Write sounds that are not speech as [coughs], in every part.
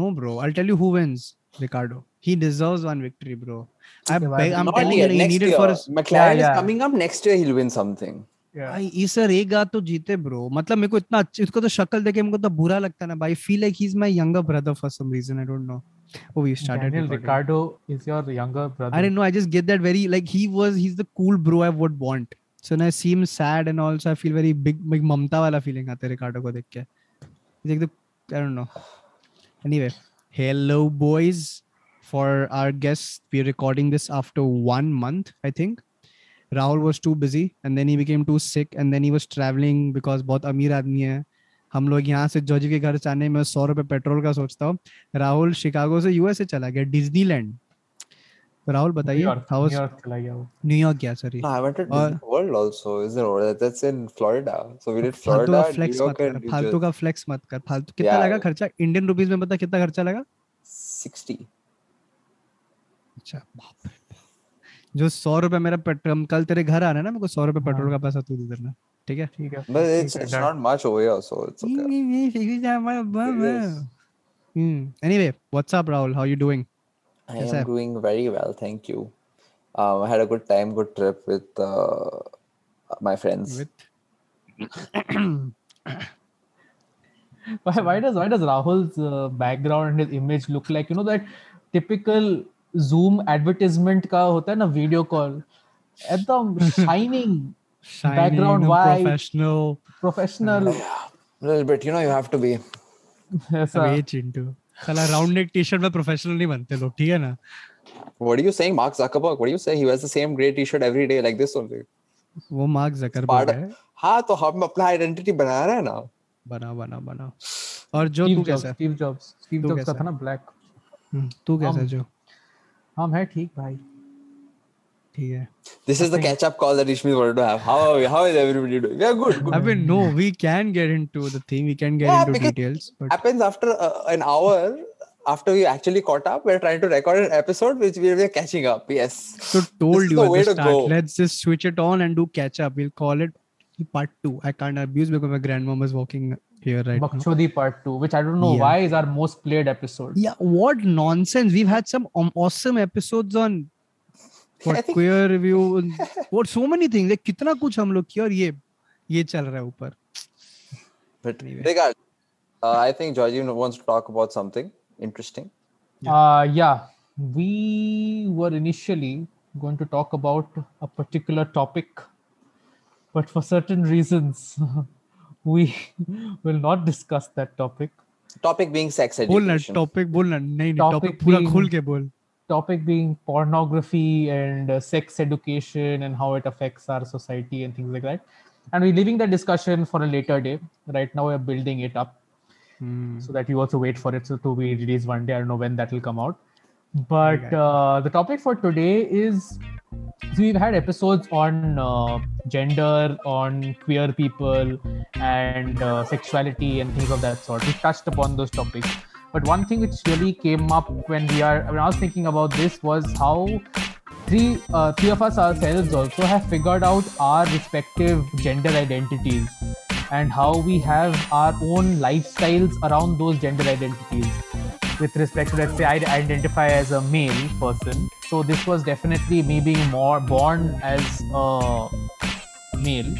no, bro. I'll tell you who wins. Ricardo. He deserves one victory, bro. I I'm Not telling yet, you, he next needed year. for us. McLaren Yeah, yeah. is coming up next year. He'll win something. Yeah. भाई इस एक आध तो जीते bro मतलब मेरे को इतना अच्छा इसको तो शक्ल देखे मेरे को तो बुरा लगता है ना भाई feel like he is my younger brother for some reason I don't know oh we started Daniel. Ricardo is your younger brother. I didn't know. I just get that very like he was. He's the cool bro I would want. So when I see him sad and also I feel very big, like mamta wala feeling आता है Ricardo को देख के. He's like the I don't know. Anyway, hello boys. For our guests, we're recording this after one month, I think. Rahul was too busy and then he became too sick and then he was traveling because बहुत अमीर आदमी है हम लोग यहाँ से George के घर जाने में सौ रुपए पेट्रोल का सोचता हूँ राहुल शिकागो से यूएसए चला गया डिज्नीलैंड राहुल बताइए हाउ न्यूयॉर्क गया sorry I went to world also is in that's in Florida so we did Florida New York and फालतू का फ्लेक्स मत कर फालतू कितना लगा खर्चा इंडियन रुपीस में बता कितना खर्चा लगा 60 अच्छा बाप जो सौ रुपए मेरा पेट्रोल कल तेरे घर आना है ना मेरे को सौ रुपए पेट्रोल का पैसा तू दे देना ठीक है ठीक है but it's it's not much over so it's okay anyway what's up Rahul how you doing I Yes, am sir. doing very well, thank you. Um, I had a good time, good trip with uh, my friends. With [coughs] why, why does why does Rahul's uh, background and his image look like you know that typical Zoom advertisement का होता है ना video call एकदम [laughs] shining shining, Background and white. professional. professional A little bit, you know, you have to be. [laughs] ऐसा अबे चिंटू साला round neck T-shirt में professional नहीं बनते लोग ठीक है ना What are you saying, Mark Zuckerberg? What are you saying? He wears the same gray T-shirt every day, like this only. वो मार्क जकरबर्ग है हाँ तो हम अपना आइडेंटिटी बना रहे हैं ना बना बना बना और जो तू कैसा है? Steve Jobs Steve Jobs का था ना black हम्म, तू कैसा जो हम है ठीक भाई ठीक है This is the catch-up call that Ishmi wanted to have. How are we? How is everybody doing? We are good. good. I mean, no, we can get into the thing. We can get Yeah, into because details. But happens after uh, an hour after we actually caught up. We're trying to record an episode which we are catching up. Yes. so This told is you the at way the to start. go. Let's just switch it on and do catch up. We'll call it part two. I can't abuse because my grandmom is walking here right now. Bakchodi part 2 which I don't know Yeah. why is our most played episode Yeah, what nonsense. We've had some um, awesome episodes on for queer review और so many things like कितना कुछ हम लोग किया और ये ये चल रहा है ऊपर but regard I think Georgie wants to talk about something interesting या we were initially going to talk about a particular topic but for certain reasons we will not discuss that topic topic being sex education bolna topic bolna nahi nahi topic pura khul ke bol Topic being pornography and uh, sex education and how it affects our society and things like that. And we're leaving that discussion for a later day. Right now, we're building it up. Hmm. so that you also wait for it to to be released one day. I don't know when that will come out. But Okay. uh, the topic for today is so we've had episodes on uh, gender, on queer people, and uh, sexuality and things of that sort. We touched upon those topics. But one thing which really came up when we are when I was thinking about this was how three uh, three of us ourselves also have figured out our respective gender identities and how we have our own lifestyles around those gender identities. With respect to let's say i identify as a male person. So this was definitely me being more born as a male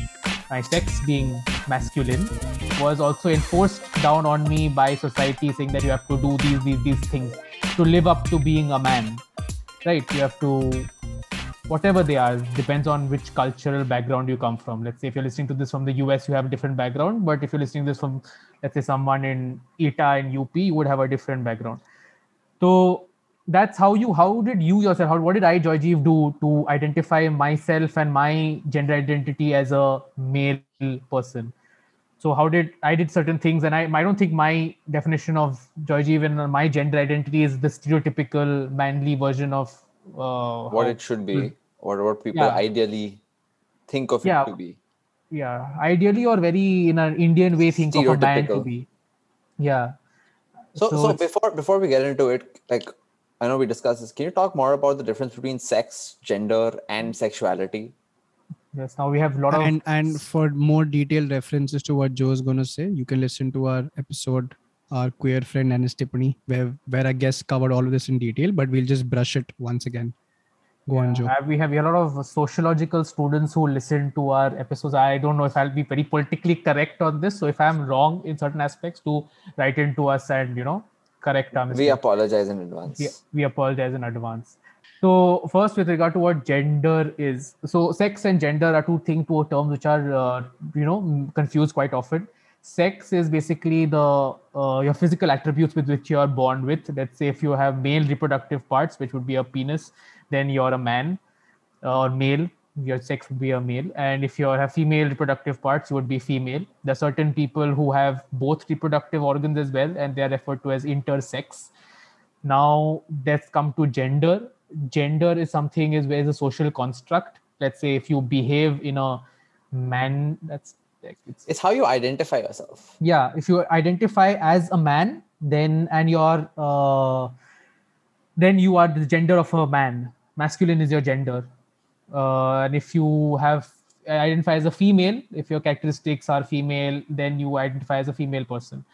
my sex being masculine was also enforced down on me by society saying that you have to do these these these things to live up to being a man. Right you have to whatever they are depends on which cultural background you come from. Let's say if you're listening to this from the us you have a different background but if you're listening to this from let's say someone in eta and up you would have a different background. So that's how you how did you yourself how what did i Joyjeev, do to identify myself and my gender identity as a male person so how did i did certain things and i, I don't think my definition of Joyjeev and my gender identity is the stereotypical manly version of uh, what it should be, or what people Yeah. ideally think of Yeah. it to be. yeah ideally or very in an indian way think of a man to be yeah So, So so, before before we get into it, like I know we discussed this. Can you talk more about the difference between sex, gender, and sexuality? yes now we have a lot of and and for more detailed references to what Joe is gonna say, you can listen to our episode our queer friend Anis Tippany, where where I guess covered all of this in detail, but we'll just brush it once again. Go on, Joe. We have we have a lot of sociological students who listen to our episodes. I don't know if I'll be very politically correct on this. So if I'm wrong in certain aspects, to write into us and you know correct our We apologize in advance. we, we apologize in advance. So first, with regard to what gender is, so sex and gender are two things, two terms which are uh, you know confused quite often. Sex is basically the uh, your physical attributes with which you are born with. Let's say if you have male reproductive parts, which would be a penis, then you're a man uh, or male. Your sex would be a male, and if you have female reproductive parts, you would be female. There are certain people who have both reproductive organs as well, and they are referred to as intersex. Now let's come to gender. Gender is something is where is a social construct. Let's say if you behave in a man that's it's It's how you identify yourself. yeah if you identify as a man then and you're uh, then you are the gender of a man. Masculine is your gender and if you have identify as a female if your characteristics are female then you identify as a female person.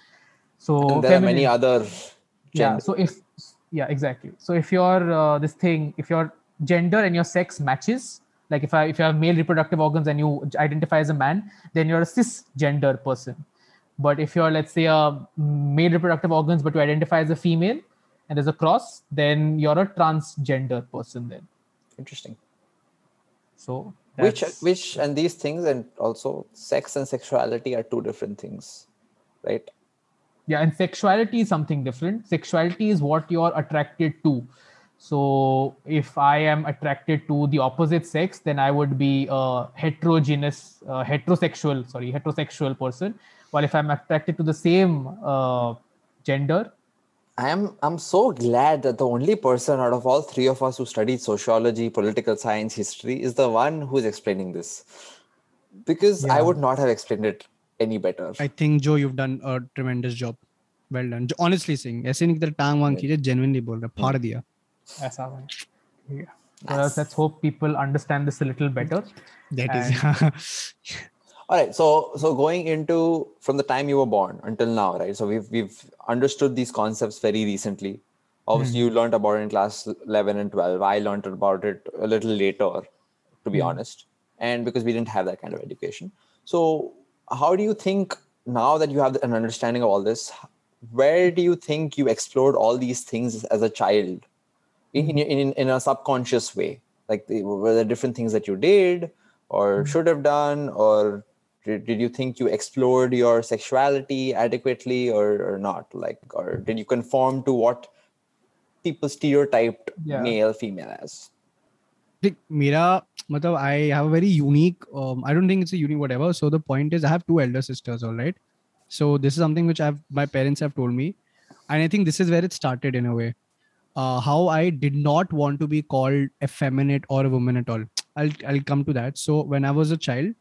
So and there are many feminine- other yeah so if yeah exactly. So if your uh, this thing if your gender and your sex matches like if i if you have male reproductive organs and you identify as a man then you're a cisgender person. But if you're let's say a male reproductive organs but you identify as a female and there's a cross then you're a transgender person then. Interesting. So Which which and these things and also sex and sexuality are two different things, right? yeah and sexuality is something different. Sexuality is what you're attracted to. So if i am attracted to the opposite sex then i would be a heterogeneous uh, heterosexual sorry heterosexual person. While if i'm attracted to the same uh, gender I am I'm so glad that the only person out of all three of us who studied sociology, political science, history is the one who's explaining this. Because I Yeah. would not have explained it any better. I think Joe, you've done a tremendous job. Well done. Jo- Honestly saying, ऐसे नहीं कि तेरा टांग वांग खींचे, genuinely बोल रहा, फाड़ दिया. as I went. yeah Well, let's hope people understand this a little better That is. [laughs] All right. So so going into from the time you were born until now, right? So we've we've understood these concepts very recently. Obviously, hmm. you learned about it in class 11 and 12. I learned about it a little later, to be hmm. honest, and because we didn't have that kind of education. So, how do you think now that you have an understanding of all this? Where do you think you explored all these things as a child, in in in, in a subconscious way? Like, the, were there different things that you did or hmm. should have done, or did, did you think you explored your sexuality adequately or, or not? Like or did you conform to what people stereotyped yeah. male female as? Like mira i have a very unique um, i don't think it's a unique whatever. So the point is i have two elder sisters all right? So this is something which i've my parents have told me. And i think this is where it started in a way. Uh, how i did not want to be called effeminate or a woman at all. I'll, I'll come to that. So when i was a child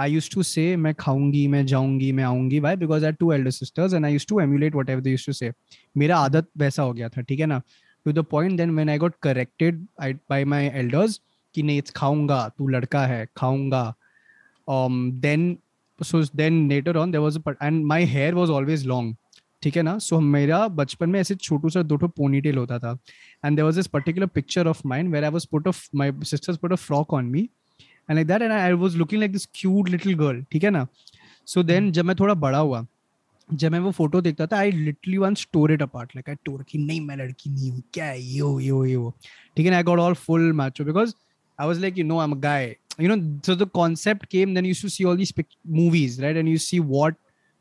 I use to say मैं खाऊँगी मैं जाऊँगी मैं आऊँगी. By because our two elder sisters and I to emulate whatever use to say मेरा आदत वैसा हो गया था ठीक है ना? To the point then when I got corrected by my elders कि नहीं इट्स खाऊँगा तू लड़का है खाऊँगा. Then so then नेटर on there was and my hair was always long ठीक है ना? सो so, मेरा बचपन में ऐसे छोटू सा दो ठो पोनीटेल होता था. And there was this particular picture of mind where I was put of my sisters put a frock on me and like that and I was looking like this cute little girl ठीक है ना so then जब मैं थोड़ा बड़ा हुआ जब मैं वो फ़ोटो देखता था I literally one store it apart like I tore कि नहीं मैं लड़की नहीं हूँ क्या है हो ये हो ठीक है ना I got all full macho because I was like, you know, I'm a guy. You know, so the concept came. Then you used to see all these pic- movies, right? And you see what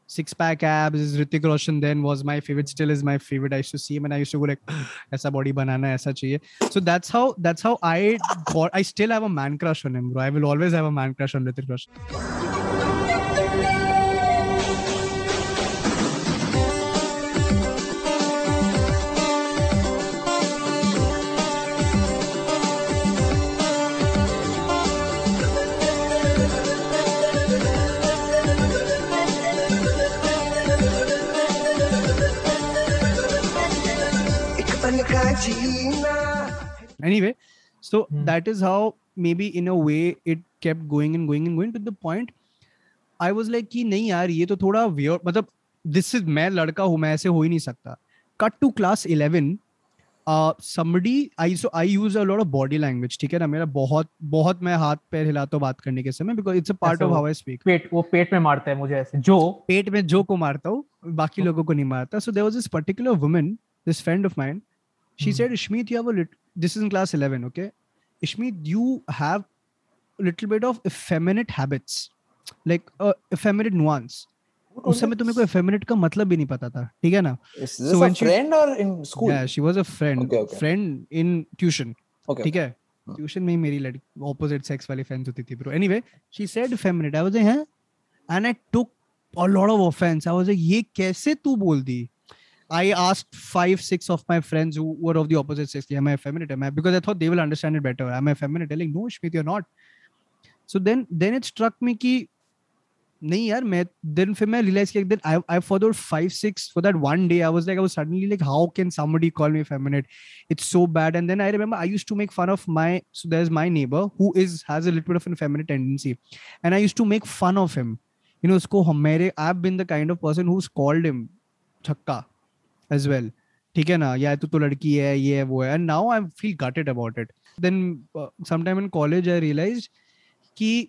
six pack abs. Hrithik Roshan then was my favorite, still is my favorite. I used to see him and I used to go like, [gasps] aisa body banana, aisa chahiye. So that's how that's how I I still have a man crush on him, bro. I will always have a man crush on Hrithik Roshan. So Hmm. that is how maybe in a way it kept going and going and going to the point i was like कि नहीं यार ये तो थोड़ा weird मतलब this is मैं लड़का हूँ मैं ऐसे हो ही नहीं सकता cut to class 11 uh, somebody I so I use a lot of body language ठीक है ना मेरा बहुत बहुत मैं हाथ पैर हिलाता हूँ बात करने के समय because it's a part ऐसा of वो- how I speak पेट वो पेट में मारता है मुझे ऐसे जो पेट में जो को मारता हूँ बाकी लोगों को नहीं मारता so there was this particular woman this friend of mine she Hmm. said Ishmeet you have a lit- this is in class 11 okay Ishmeet you have a little bit of effeminate habits like a effeminate nuance उस समय तुम्हें को effeminate का मतलब भी नहीं पता था ठीक है ना friend or in school? yeah she was a friend Okay, okay. friend in tuition Okay. ठीक है Hmm. ट्यूशन में ही मेरी लड़की ऑपोजिट सेक्स वाली फ्रेंड्स होती थी bro anyway she said effeminate I was like हैं and I took a lot of offence I was like ये कैसे तू बोल दी I asked five, six of my friends who were of the opposite sex, am I effeminate? Am I because I thought they will understand it better. Am I effeminate? They're like, no, Shmit, you're not. So then then it struck me कि नहीं यार मैं then फिर मैं realized कि then I I for those five six for that one day I was like I was suddenly like how can somebody call me effeminate? It's so bad. And then I remember I used to make fun of my so there's my neighbor who is has a little bit of an effeminate tendency, and I used to make fun of him. You know, उसको हम- मेरे I've been the kind of person who's called him छक्का as well ठीक है ना? या तो तो लड़की है ये है वो है. And now I feel gut it about it then sometime in college I realize कि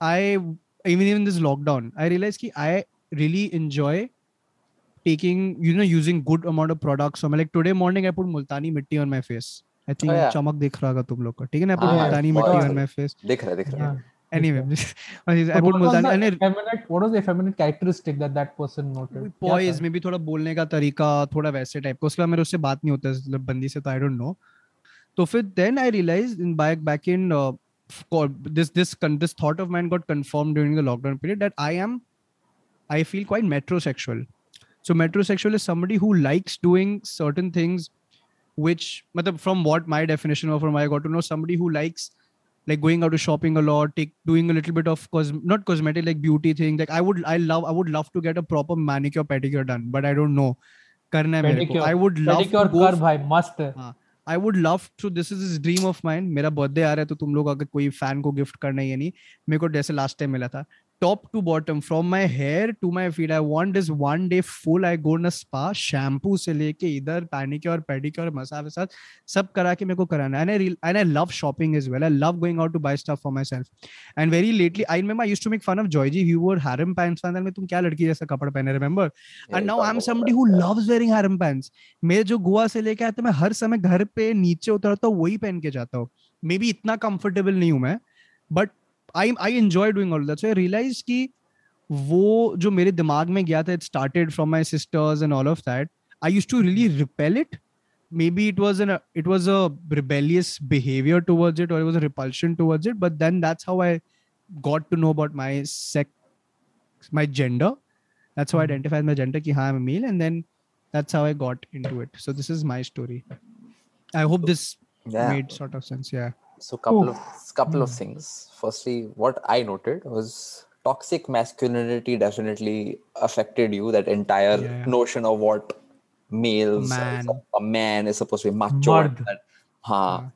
I even even this lockdown I realize कि I really enjoy taking you know using good amount of products like today morning I put multani mitti on my face I think चमक दिख रहा होगा तुम लोग का ठीक है ना? आई put multani mitti on my face दिख रहा है दिख रहा है है anyway i So put what, was the and it effeminate, what was the effeminate characteristic that that person noted? में भी थोड़ा बोलने का तरीका थोड़ा वैसे टाइप का उसके बाद मेरे उससे बात नहीं होता है मतलब बंदी से तो आई डोंट नो तो फिर then I realize in back back in this this this thought of mine got confirmed during the lockdown period that I am I feel quite metrosexual. So metrosexual is somebody who likes doing certain things which matlab, from what my definition of from I got to know somebody who likes like going out to shopping a lot, take doing a little bit of cos not cosmetic like beauty thing. Like I would I love I would love to get a proper manicure pedicure done, but I don't know. karna hai mere. I would love Pedicure to go bhai mast hai है I would love to this is is dream of mind मेरा birthday आ रहा है तो तुम लोग अगर कोई फ़ैन को गिफ्ट करना ही नहीं मेरे को जैसे लास्ट टाइम मिला था top to bottom from my hair to my feet I want is one day full I go in spa shampoo से लेके इधर पैनिक्योर पेडिक्योर मसाज वसाज सब करा के मेरे को कराना है। And I love shopping is well I love going out to buy stuff for my self and very lately I remember I use to make fun of जॉयजी you were harem pants में तुम क्या लड़की जैसा कपड़ा पहने remember and now I am somebody who loves wearing harem pants. मैं जो गोवा से लेके आया था मैं हर समय घर पे नीचे उतरता हूँ वही पहन के जाता हूँ। मे बी इतना कंफर्टेबल नहीं हूँ मैं but I I enjoy doing all that so I realise कि वो जो मेरे दिमाग में गया था it started from my sisters and all of that I used to really repel it maybe it was an it was a rebellious behavior towards it or it was a repulsion towards it but then that's how i got to know about my sex my gender that's how i Mhm. identified my gender ki, हाँ, i'm a male and then that's how i got into it so this is my story i hope this Yeah. made sort of sense yeah So couple Ooh. of couple of things. Firstly, what I noted was toxic masculinity definitely affected you. That entire yeah. notion of what males man. a man is supposed to be macho. Mud. That, huh. yeah.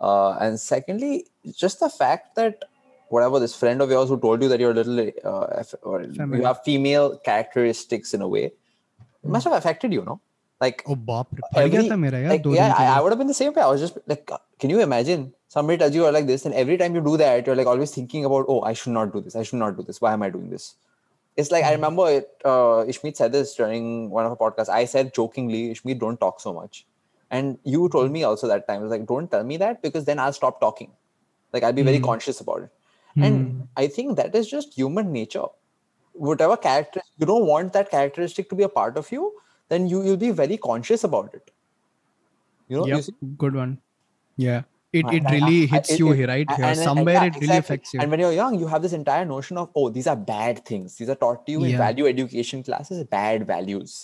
Uh, and secondly, just the fact that whatever this friend of yours who told you that you're a little uh, you have female characteristics in a way mm. must have affected you, no? Like, oh, bop. Every, like yeah, I, I would have been the same way. I was just like, can you imagine somebody tells you you're like this, and every time you do that, you're like always thinking about, oh, I should not do this. I should not do this. Why am I doing this? It's like I remember it. Uh, Ishmeet said this during one of our podcasts. I said jokingly, Ishmeet, don't talk so much, and you told me also that time. It was like, don't tell me that because then I'll stop talking. Like I'll be very Hmm. conscious about it. And Hmm. I think that is just human nature. Whatever character you don't want that characteristic to be a part of you, then you you'll be very conscious about it. You know, you Yep, see? good one yeah it, Right, it right. really I- I- hits it- you it- here right and- here and- and somewhere yeah, it really exactly. affects you And when you're young, you have this entire notion of, oh, these are bad things. These are taught to you in Yeah. value education classes, bad values.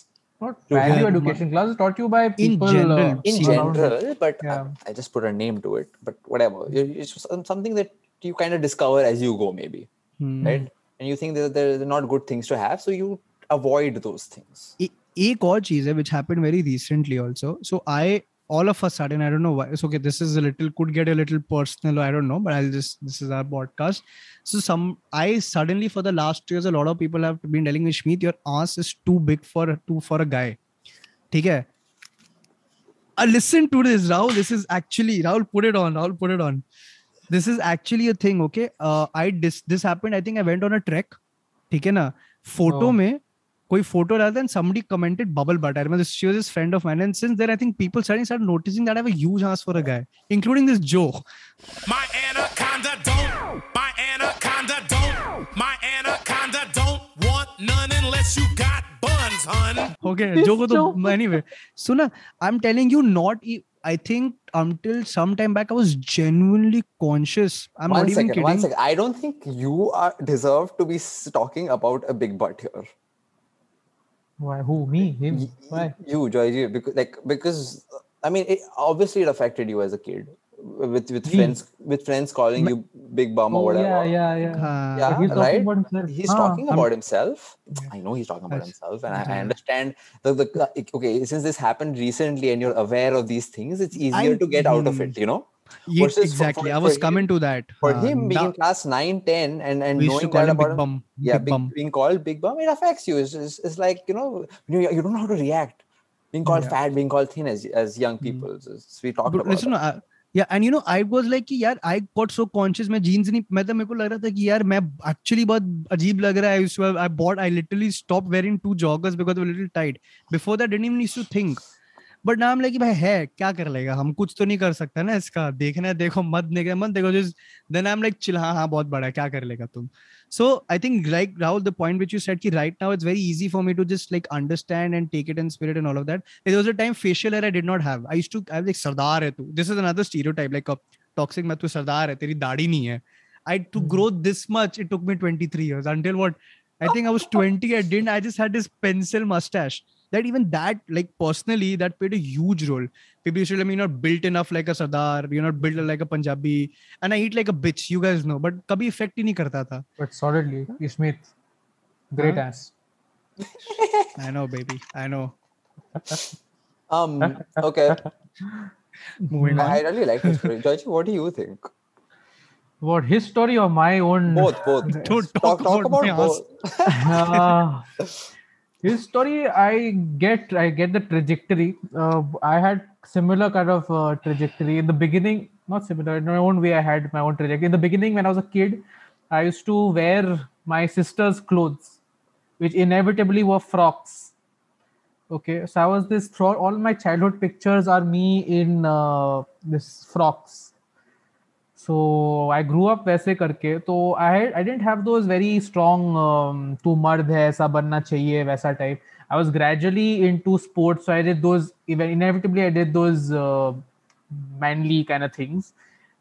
Not To value have- education classes taught you by people general, uh, In See, around it. general, but I- Yeah. I, just put a name to it. But whatever. It- It's just some- something that you kind of discover as you go, maybe. Hmm. Right? And you think that they're, they're not good things to have. So you avoid those things. ए- एक और चीज है which happened very recently also so i all of a sudden, I don't know why. It's okay. This is a little could get a little personal. I don't know, but I'll just this is our podcast. So some I suddenly for the last two years, a lot of people have been telling me, Shmeet, your ass is too big for too for a guy. Okay. Uh, listen to this, Rahul. This is actually Rahul. Put it on. Rahul, put it on. This is actually a thing. Okay. Uh, I this this happened. I think I went on a trek. ठीक है ना photo Oh. में koi photo rather than somebody commented bubble butt. I remember this, she was this friend of mine. And since then, I think people suddenly started noticing that I have a huge ass for a guy, including this Joe. My anaconda don't, my anaconda don't, my anaconda don't want none unless you got buns, hun. Okay, this Joe, go [laughs] to, [laughs] anyway. So, na, I'm telling you, not. E- I think until some time back, I was genuinely conscious. I'm one not second, even kidding. One second. I don't think you are deserve to be talking about a big butt here. Why? Who? Me? Him? Y- Why? You, Joy, because like because I mean, it, obviously it affected you as a kid with with Me? friends with friends calling you big bum or Oh, whatever. yeah, yeah, yeah. Uh, Yeah, he's talking right? about himself. He's Huh. talking I'm- about himself. I know he's talking about himself, and I, I understand the, the okay. Since this happened recently, and you're aware of these things, it's easier I- to get out of it. You know, Yeah, versus for- exactly. for- I was for coming him- to that. for Uh, him being now- in class 9, 10, and and we used to knowing call that him about Big him, Bum. yeah, Big big, Bum. being called big bum, it affects you. It's, it's, it's like you know, you, you don't know how to react. Being called Yeah. fat, being called thin as as young people. It's- we talked But about. listen, that. I, yeah, and you know, I was like कि यार I got so conscious मैं jeans नहीं मैं तो मेरे को लग रहा था कि यार मैं actually बहुत अजीब लग रहा है I used to have, I bought I literally stopped wearing two joggers because they were a little tight but नाम लगे भाई है क्या कर लेगा? हम कुछ तो नहीं कर सकते ना इसका। देखना देखो मत देखे मत देखो जिस then I am like chill हाँ बहुत बड़ा है क्या कर लेगा तुम? So I think like Rahul the point which you set की right now it's very easy for me to just like understand and take it in spirit and all of that it was a time facial I did not have I to I like सरदार है तू this is another stereotype like toxic मैं तू सरदार है तेरी दाढ़ी नहीं है. I to hmm. grow this much, it took me 23 years. Until what? I think I was 20. I didn't, I just had this pencil mustache. that even that like personally that played a huge role. People used to tell me you're not built enough like a sardar you're not built like a punjabi and i eat like a bitch you guys know but kabhi effect hi nahi karta tha. But solidly ismit great ass. I know baby i know. [laughs] Um okay. Moving on. i really like this story. [laughs] George what do you think? What his story or my own? Both both. [laughs] Don't talk, talk, talk about, about both. Uh, his story, I get, I get the trajectory. Uh, I had similar kind of uh, trajectory in the beginning. Not similar in my own way. I had my own trajectory in the beginning when I was a kid. I used to wear my sister's clothes, which inevitably were frocks. Okay, so I was this throughout all my childhood pictures are me in uh, this frocks. So I grew up वैसे करके तो I I didn't have those very strong um, तू मर्द है ऐसा बनना चाहिए वैसा type. I was gradually into sports, so I did those. Inevitably, I did those uh, manly kind of things.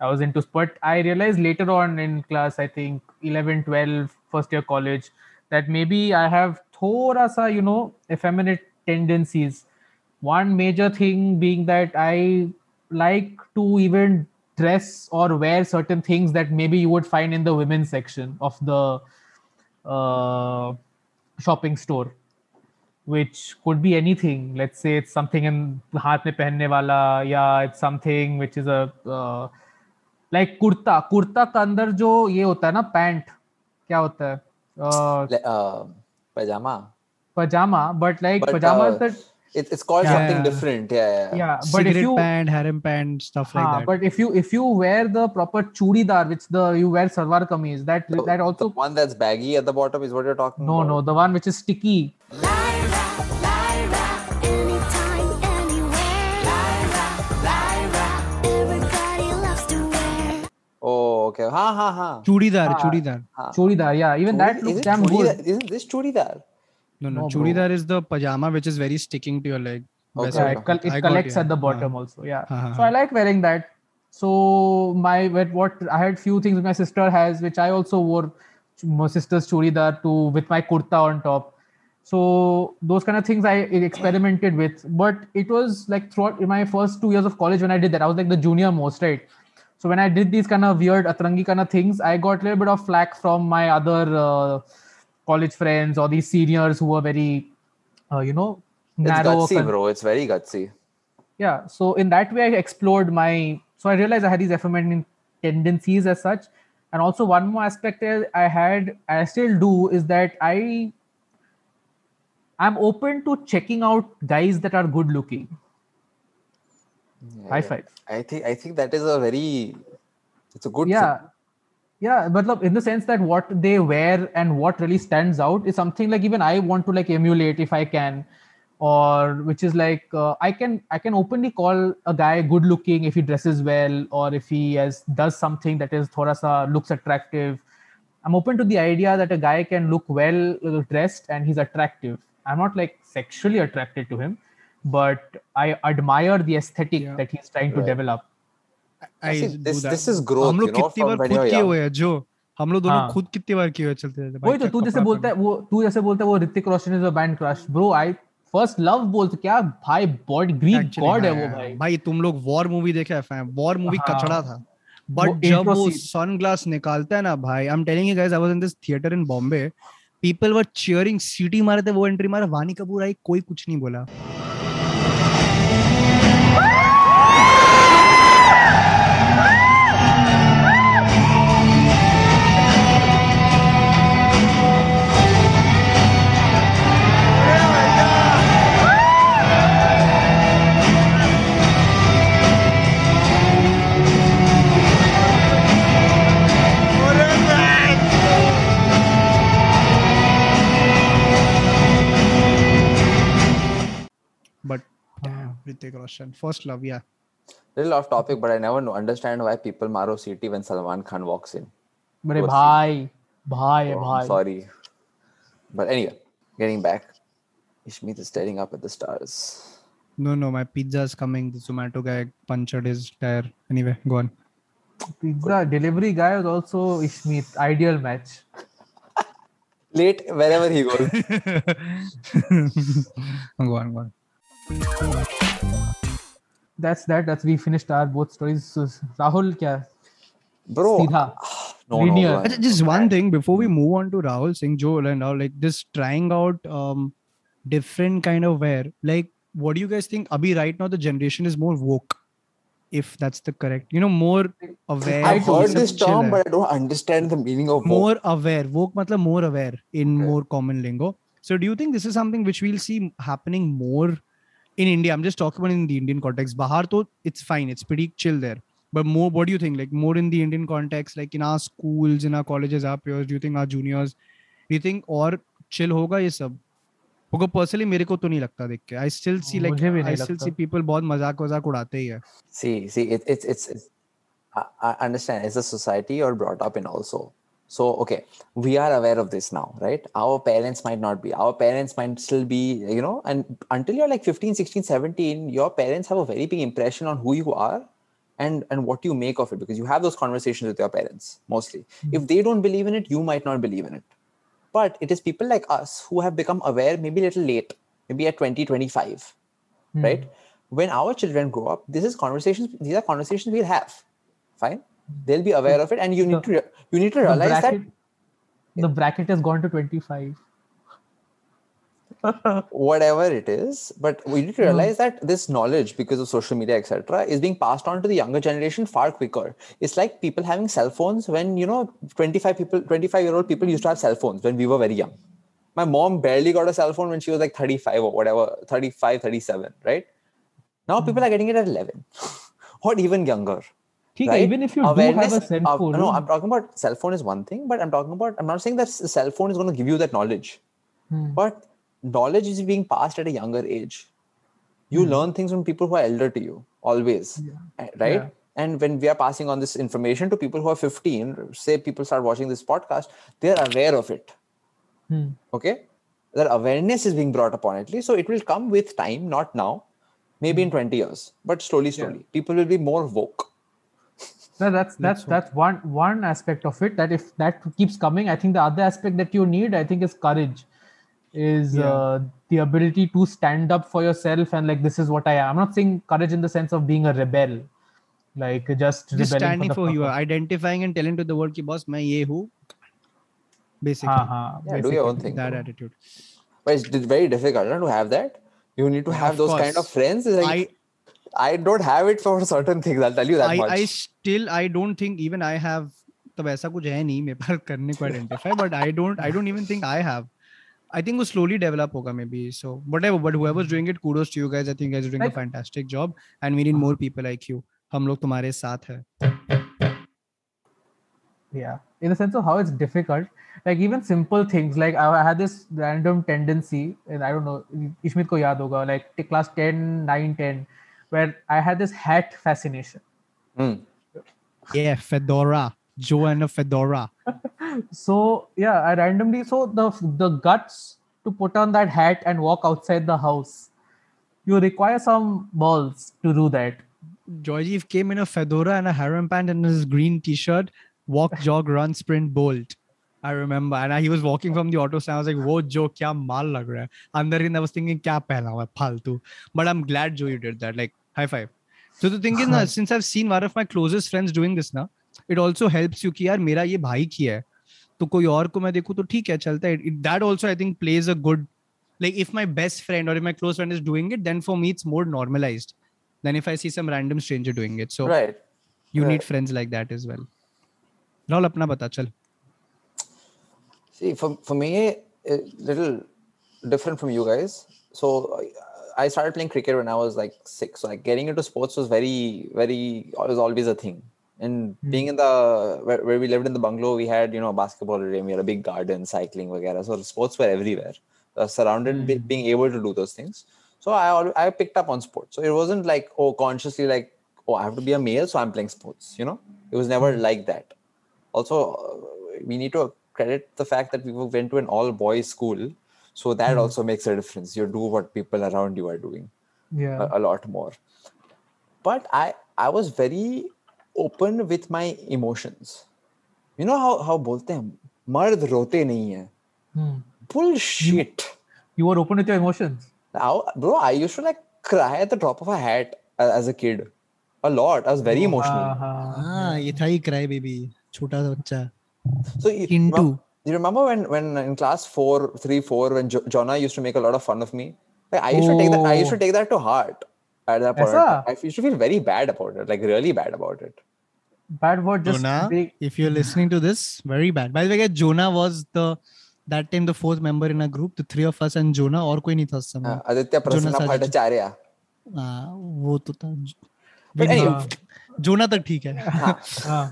I was into sport. I realized later on in class, I think 11, 12, first year college, that maybe I have thoda sa, you know, effeminate tendencies. One major thing being that I like to even dress or wear certain things that maybe you would find in the women's section of the uh, shopping store which could be anything let's say it's something in हाथ में पहनने वाला या it's something which is a uh, like kurta kurta का अंदर जो ये होता है ना पैंट क्या होता है uh, uh, pajama. pajama but like But, pajama uh, is that It, it's called Yeah. something different. Yeah, yeah. yeah but if you pant, harem pant, stuff like हाँ, that. but if you if you wear the proper chudidar which the you wear salwar kameez that The- that also the one that's baggy at the bottom is what you're talking no about. no the one which is sticky Lyra, Lyra, anytime. Lyra, Lyra, everybody loves to wear. Oh, okay. Ha ha ha. chudidar, Ah. chudidar. ha. chudidar yeah even that looks damn good Isn't this chudidar? No, no. churidar is the pajama which is very sticking to your leg. Okay. It, collects got, at the uh-huh. bottom uh-huh. also. Yeah. Uh-huh. So I like wearing that. So my what, what I had few things my sister has, which I also wore my sister's churidar to with my kurta on top. So those kind of things I experimented with, but it was like throughout my first two years of college when I did that, I was like the junior most, right? So when I did these kind of weird atrangi kind of things, I got a little bit of flack from my other uh, college friends or these seniors who were very uh, you know narrow. It's gutsy, bro. It's very gutsy. yeah so in that way i explored my so i realized i had these effeminate tendencies as such and also one more aspect i had i still do is that i i'm open to checking out guys that are good looking high five I think I think that is a very it's a good yeah thing. Yeah but look, in the sense that what they wear and what really stands out is something like even i want to like emulate if i can. Or which is like uh, i can i can openly call a guy good looking if he dresses well or if he has does something that is thoda sa looks attractive. I'm open to the idea that a guy can look well uh, dressed and he's attractive. I'm not like sexually attracted to him but i admire the aesthetic Yeah. that he's trying to develop I this- this is growth, हम लोग कितनी बार खुद किए हुए हैं जो हम लोग दोनों हाँ। खुद कितनी बार किए हुए चलते रहते वही तो तू जैसे बोलता है वो तू जैसे बोलता है वो Hrithik Roshan is a band crush bro I first love बोलते क्या भाई बॉडी ग्रीक गॉड है वो भाई। भाई तुम लोग वॉर मूवी देखे हैं फ़ैन वॉर मूवी हाँ। कचड़ा था। बट जब वो सनग्लास निकालता है ना भाई I am telling you guys I was in this theatre in Bombay people were cheering सीटी मारे थे वो एंट्री मारा वानी कपूर आई कोई कुछ नहीं बोला। question. First love, yeah. Little off topic, but I never understand why people maro city when Salman Khan walks in. But bhai, bhai, oh, bhai. Sorry, but anyway, getting back, Ishmeet is staring up at the stars. No, no, my pizza is coming. The Zomato guy punctured his tire. Anyway, go on. Pizza Good. delivery guy was also Ishmeet. Ideal match. Late wherever he goes. [laughs] go on, go on that's that. That's we finished our both stories. So, Rahul, kya? Bro, Seedha. [sighs] no, linear. No, just one thing before we move on to Rahul Singh, Joel, and now like this trying out um different kind of wear. Like, what do you guys think? Abhi, right now the generation is more woke. If that's the correct, you know, more aware. I've heard this term, but I don't understand the meaning of woke. more aware. Woke, matlab more aware in okay. more common lingo. So, do you think this is something which we'll see happening more in India? I'm just talking about in the Indian context. Bahar, though, it's fine. It's pretty chill there. But more, what do you think? Like more in the Indian context, like in our schools, in our colleges, our peers. Do you think our juniors? Do you think और chill होगा ये सब? होगा personally मेरे को तो नहीं लगता देख के I still see like I still लगता। सी पीपल बहुत मज़ाक वजाक उड़ाते ही है See, see, it, it's it's. it's I, I understand. It's a society you're brought up in also. So okay, we are aware of this now, right? Our parents might not be. Our parents might still be, you know, and until you're like 15, 16, 17, your parents have a very big impression on who you are and and what you make of it because you have those conversations with your parents mostly. Hmm. If they don't believe in it, you might not believe in it. But it is people like us who have become aware maybe a little late, maybe at 20, 25 hmm. right when our children grow up this is conversations these are conversations we'll have fine they'll be aware of it and you need the, to you need to realize the bracket, that the bracket has gone to 25 [laughs] whatever it is but we need to realize mm. that this knowledge because of social media etc is being passed on to the younger generation far quicker. It's like people having cell phones when you know 25 people 25 year old people used to have cell phones when we were very young. My mom barely got a cell phone when she was like 35 or whatever 35 37 right? Now mm. people hmm. are getting it at 11 [laughs] or even younger? Right? even if you do have Awareness a cell phone no, I'm talking about cell phone is one thing, but I'm talking about I'm not saying that cell phone is going to give you that knowledge, Hmm. but knowledge is being passed at a younger age. You Hmm. learn things from people who are elder to you always, eh, right? Yeah. And when we are passing on this information to people who are 15, say people start watching this podcast, they're aware of it. Hmm. Okay, that awareness is being brought upon at least, so it will come with time, not now, maybe Hmm. in 20 years, but slowly, slowly, people will be more woke. No, that's that's that's one one aspect of it. That if that keeps coming, I think the other aspect that you need, I think, is courage. Is Yeah. uh, the ability to stand up for yourself and like this is what I am. I'm not saying courage in the sense of being a rebel, like just just rebelling standing the for you purpose. identifying and telling to the world ki boss मैं ये हूँ basically हाँ, हाँ, Yeah, do your own basically. thing. that bro. attitude But it's di- very difficult no, to have that. You need to Yeah, have of those kind of course. friends. It's like, I I don't have it for certain [laughs] things. I'll tell you that I, much. I still I don't think even I have तब ऐसा कुछ है नहीं मेरे पास करने को identify but I don't I don't even think I have I think वो slowly develop होगा maybe so whatever but whoever's doing it kudos to you guys I think you guys are doing a Like- fantastic job and we need more people like you हम लोग तुम्हारे साथ है yeah in the sense of how it's difficult like even simple things like i I had this random tendency and i don't know ishmit ko yaad hoga like t- class 10 9 10 where I had this hat fascination. Mm. Yeah, fedora. Joanna Fedora. [laughs] so yeah, I randomly so the the guts to put on that hat and walk outside the house. You require some balls to do that. Georgiev came in a fedora and a harem pant and his green t-shirt, walk, [laughs] jog, run, sprint, bolt. I remember. And he was walking from the auto stand. I was like, whoa, Joe, kya mal lag raha hai. Andar I was thinking, kya pehna hua paltu. But I'm glad, Joe, you did that. Like, high five so the thing is ना [laughs] since I've seen one of my closest friends doing this ना it also helps you कि यार मेरा ये भाई किया है तो कोई और को मैं देखूं तो ठीक है चलता है It- that also I think plays a good like if my best friend or if my close friend is doing it then for me it's more normalized than if I see some random stranger doing it so Right. you need Right. friends like that as well Rahul अपना बता चल See, for, for me, a little different from you guys. So I- started playing cricket when I was like six. So like getting into sports was very, very was always a thing. And hmm. being in the where, where we lived in the bungalow, we had you know a basketball area, we had a big garden, cycling, vagara. So sports were everywhere. Surrounded, hmm. be- being able to do those things. So I I picked up on sports. So it wasn't like oh consciously like oh I have to be a male, so I'm playing sports. You know, it was never hmm. like that also we need to credit the fact that we went to an all boys school so that also makes a difference you do what people around you are doing yeah a, a lot more but i i was very open with my emotions you know how how bolte hain मर्द रोते नहीं है Hmm. bullshit you were open with your emotions now bro i used to like cry at the drop of a hat a- as a kid a lot i was very emotional Uh-huh. हाँ ये था ही cry baby छोटा सा बच्चा So you, Into. remem- you remember when when in class four, three, four, when jo- Jonna used to make a lot of fun of me? Like, I used to take that. I used to Oh. take that to heart. At that point, Aisa? I used to feel very bad about it, like really bad about it. bad word just Jonah, big- if you're listening to this, very bad. By the way, guys, Jonah was the that time the fourth member in our group. The three of us and Jonah और कोई नहीं था उस Uh, समय. Aditya Prasanna Jonas Ajit. Bhattacharya. हाँ, वो तो था. But anyway, जोना तक ठीक है. Ah.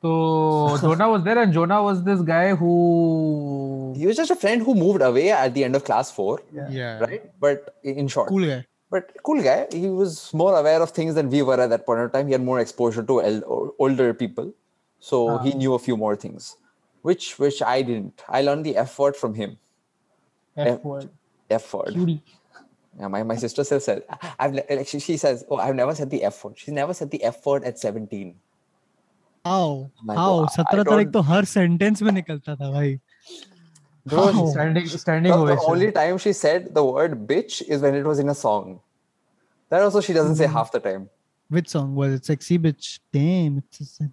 So Jonah was there, and Jonah was this guy who he was just a friend who moved away at the end of class four, Yeah. right? But in short, Cool guy. but cool guy. He was more aware of things than we were at that point in time. He had more exposure to el- older people, so he uh-huh. knew a few more things, which which I didn't. I learned the F word from him. F word. F word. Cutie. Yeah, my, my sister still says I've ne- like she, she says, Oh, I've never said the F word. She's never said the F word at 17. My How? सत्रह तारीख तो हर sentence में निकलता था भाई. Bro? Standing, standing the, the only time she said the word bitch is when it was in a song. That also she doesn't mm. say Mm. half the time. Which song was it? Sexy bitch. Damn. It's a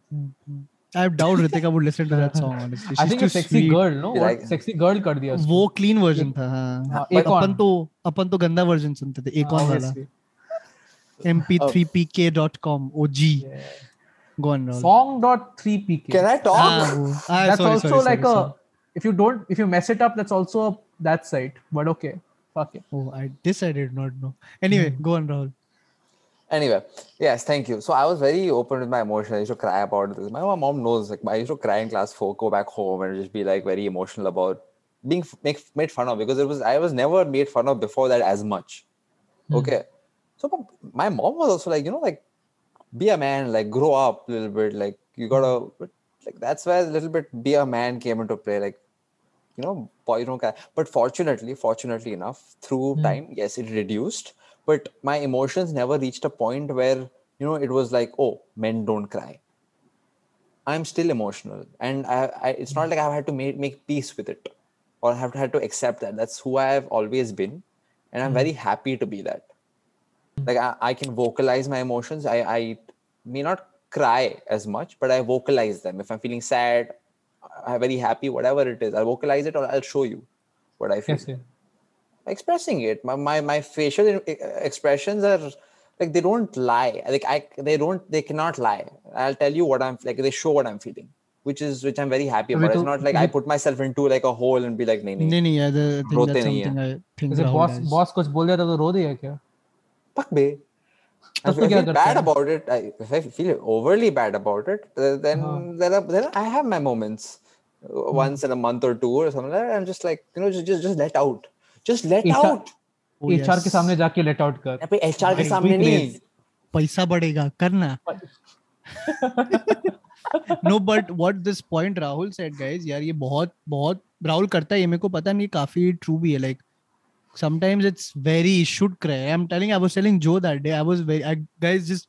I doubt Ritika would listen to that song honestly. She's I think too a sexy sweet. girl, no? Like- sexy girl कर दिया उसको. वो clean version था हाँ हाँ, Akon. अपन तो अपन तो गंदा वर्जन सुनते थे एकॉन वाला mp3pk.com og Yeah. Go on Rahul. Song.3pk. Can I talk? Ah, ah, that's sorry, also sorry, like sorry, a sorry. if you don't if you mess it up that's also a, that site but okay fuck it oh I this I did not know anyway Hmm. go on Rahul Anyway, yes, thank you. So I was very open with my emotions. I used to cry about this. My mom knows, like, I used to cry in class four, go back home and just be like very emotional about being f- make, made fun of because it was I was never made fun of before that as much. Okay, so my mom was also like, you know, like be a man, like grow up a little bit, like you gotta, like that's where a little bit be a man came into play, like you know, boy, you don't cry. But fortunately, fortunately enough, through hmm. time, yes, it reduced. But my emotions never reached a point where you know it was like, oh, men don't cry. I'm still emotional, and I, I it's not like I've had to make make peace with it, or have had to accept that. That's who I have always been, and I'm hmm. very happy to be that. Like I, I can vocalize my emotions. I I may not cry as much, but I vocalize them. If I'm feeling sad, I'm very happy, whatever it is, I'll vocalize it or I'll show you what I feel. yes yeah. Expressing it. My, my, my facial e- expressions are like they don't lie. Like I, they don't, they cannot lie. I'll tell you what I'm like. They show what I'm feeling, which is which I'm very happy Abhi about. It's to- not like I put myself into like a hole and be like, nahi, nahi, नहीं नहीं yeah, the thing रोते that's नहीं है। something I think जैसे Rahul boss has. Boss कुछ बोल दिया था तो रो दिया क्या fuck me. पैसा बढ़ेगा करना। No but what this point Rahul करता है ये मेरे को पता नहीं काफ़ी ट्रू भी है like sometimes it's very should cry. I'm telling I was telling Joe that day. I was very I, guys just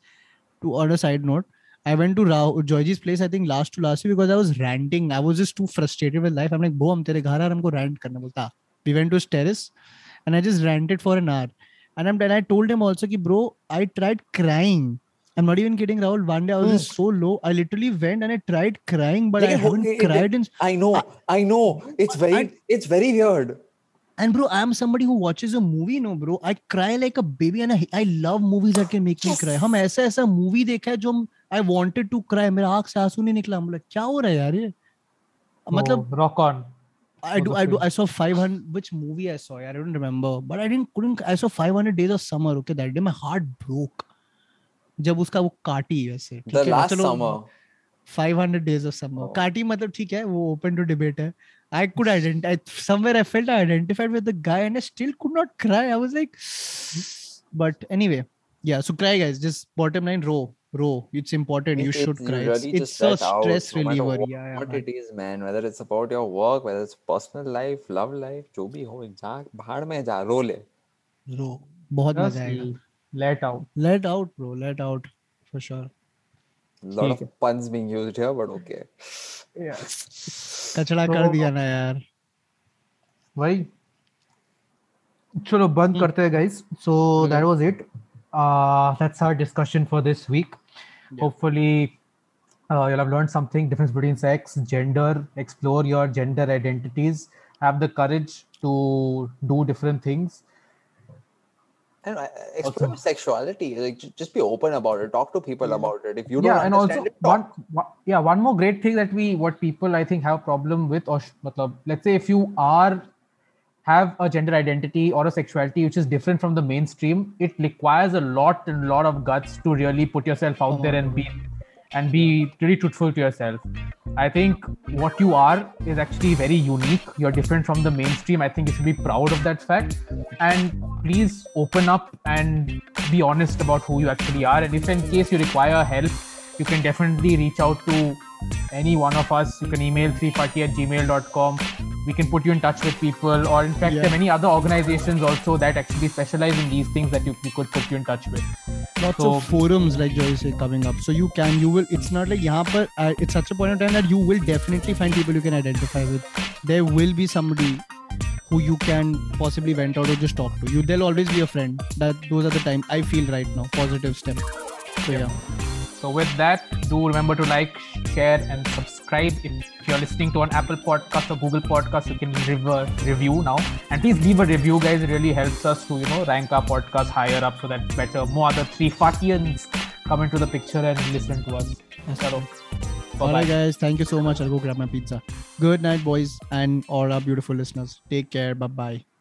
to on a side note. I went to Rao Georgie's place, I think last to last year because I was ranting. I was just too frustrated with life. I'm like, Bo, hum tere ghar aur humko rant karna bolta. We went to his terrace and I just ranted for an hour. And I'm and I told him also ki bro, I tried crying. I'm not even kidding, Rahul. One day I was mm. so low. I literally went and I tried crying, but like, I haven't it, cried it, in. I know, I, I know. It's very, I, it's very weird. And bro, I'm somebody who watches a movie, no, bro. I cry like a baby, and I, I love movies that can make me cry. हम ऐसा ऐसा movie देखा है जो हम I wanted to cry. मेरा आँख से आँसू नहीं निकला. Like, क्या हो रहा है यार ये? मतलब rock on I do, I do, I saw 500. Which movie I saw? I don't remember, but I didn't, couldn't. I saw 500 Days of Summer. Okay, that day my heart broke. जब उसका वो काटी वैसे ठीक The है, last चलो, summer. 500 days of summer Oh. काटी मतलब ठीक है वो open to debate है I could identify somewhere I felt I identified with the guy and I still could not cry I was like but anyway yeah so cry guys just bottom line row row it's important you It- should it- cry you it's, really it's just a let out, stress no matter reliever what, yeah, yeah what man. it is, man. Whether it's about your work, whether it's personal life, love life, जो भी हो, जा भाड़ में जा, रो ले. row बहुत मजा आएगा let out let out bro let out for sure Lot of puns being used here, but okay. कचड़ा कर तो- दिया ना यार वही चलो बंद करते हैं guys so that was it uh that's our discussion for this week hopefully uh, you'll have learned something difference between sex gender explore your gender identities have the courage to do different things And explore your sexuality. Like, just be open about it. Talk to people about it. If you don't yeah and also it, one, one yeah one more great thing that we what people i think have problem with or let's say if you are have a gender identity or a sexuality which is different from the mainstream it requires a lot and a lot of guts to really put yourself out there and be mm-hmm. And be really truthful to yourself. I think what you are is actually very unique. You're different from the mainstream. I think you should be proud of that fact. And please open up and be honest about who you actually are. And if in case you require help you can definitely reach out to any one of us. You can email 3faaty at gmail.com we can put you in touch with people or in fact yeah. there are many other organizations also that actually specialize in these things that you, we could put you in touch with. Lots so, of forums like joy said coming up. So you can you will it's not like yeah but uh, it's such a point in time that you will definitely find people you can identify with. There will be somebody who you can possibly vent out or just talk to. You there'll always be a friend. That those are the time i feel right now positive step so yeah. yeah. so with that do remember to like share and subscribe. If you're listening to an Apple Podcast or Google Podcast, you can leave a review now. And please leave a review, guys. It really helps us to you know rank our podcast higher up so that better more other three Fatians come into the picture and listen to us. All guys. Thank you so much. I'll go grab my pizza. Good night, boys, and all our beautiful listeners. Take care. Bye bye.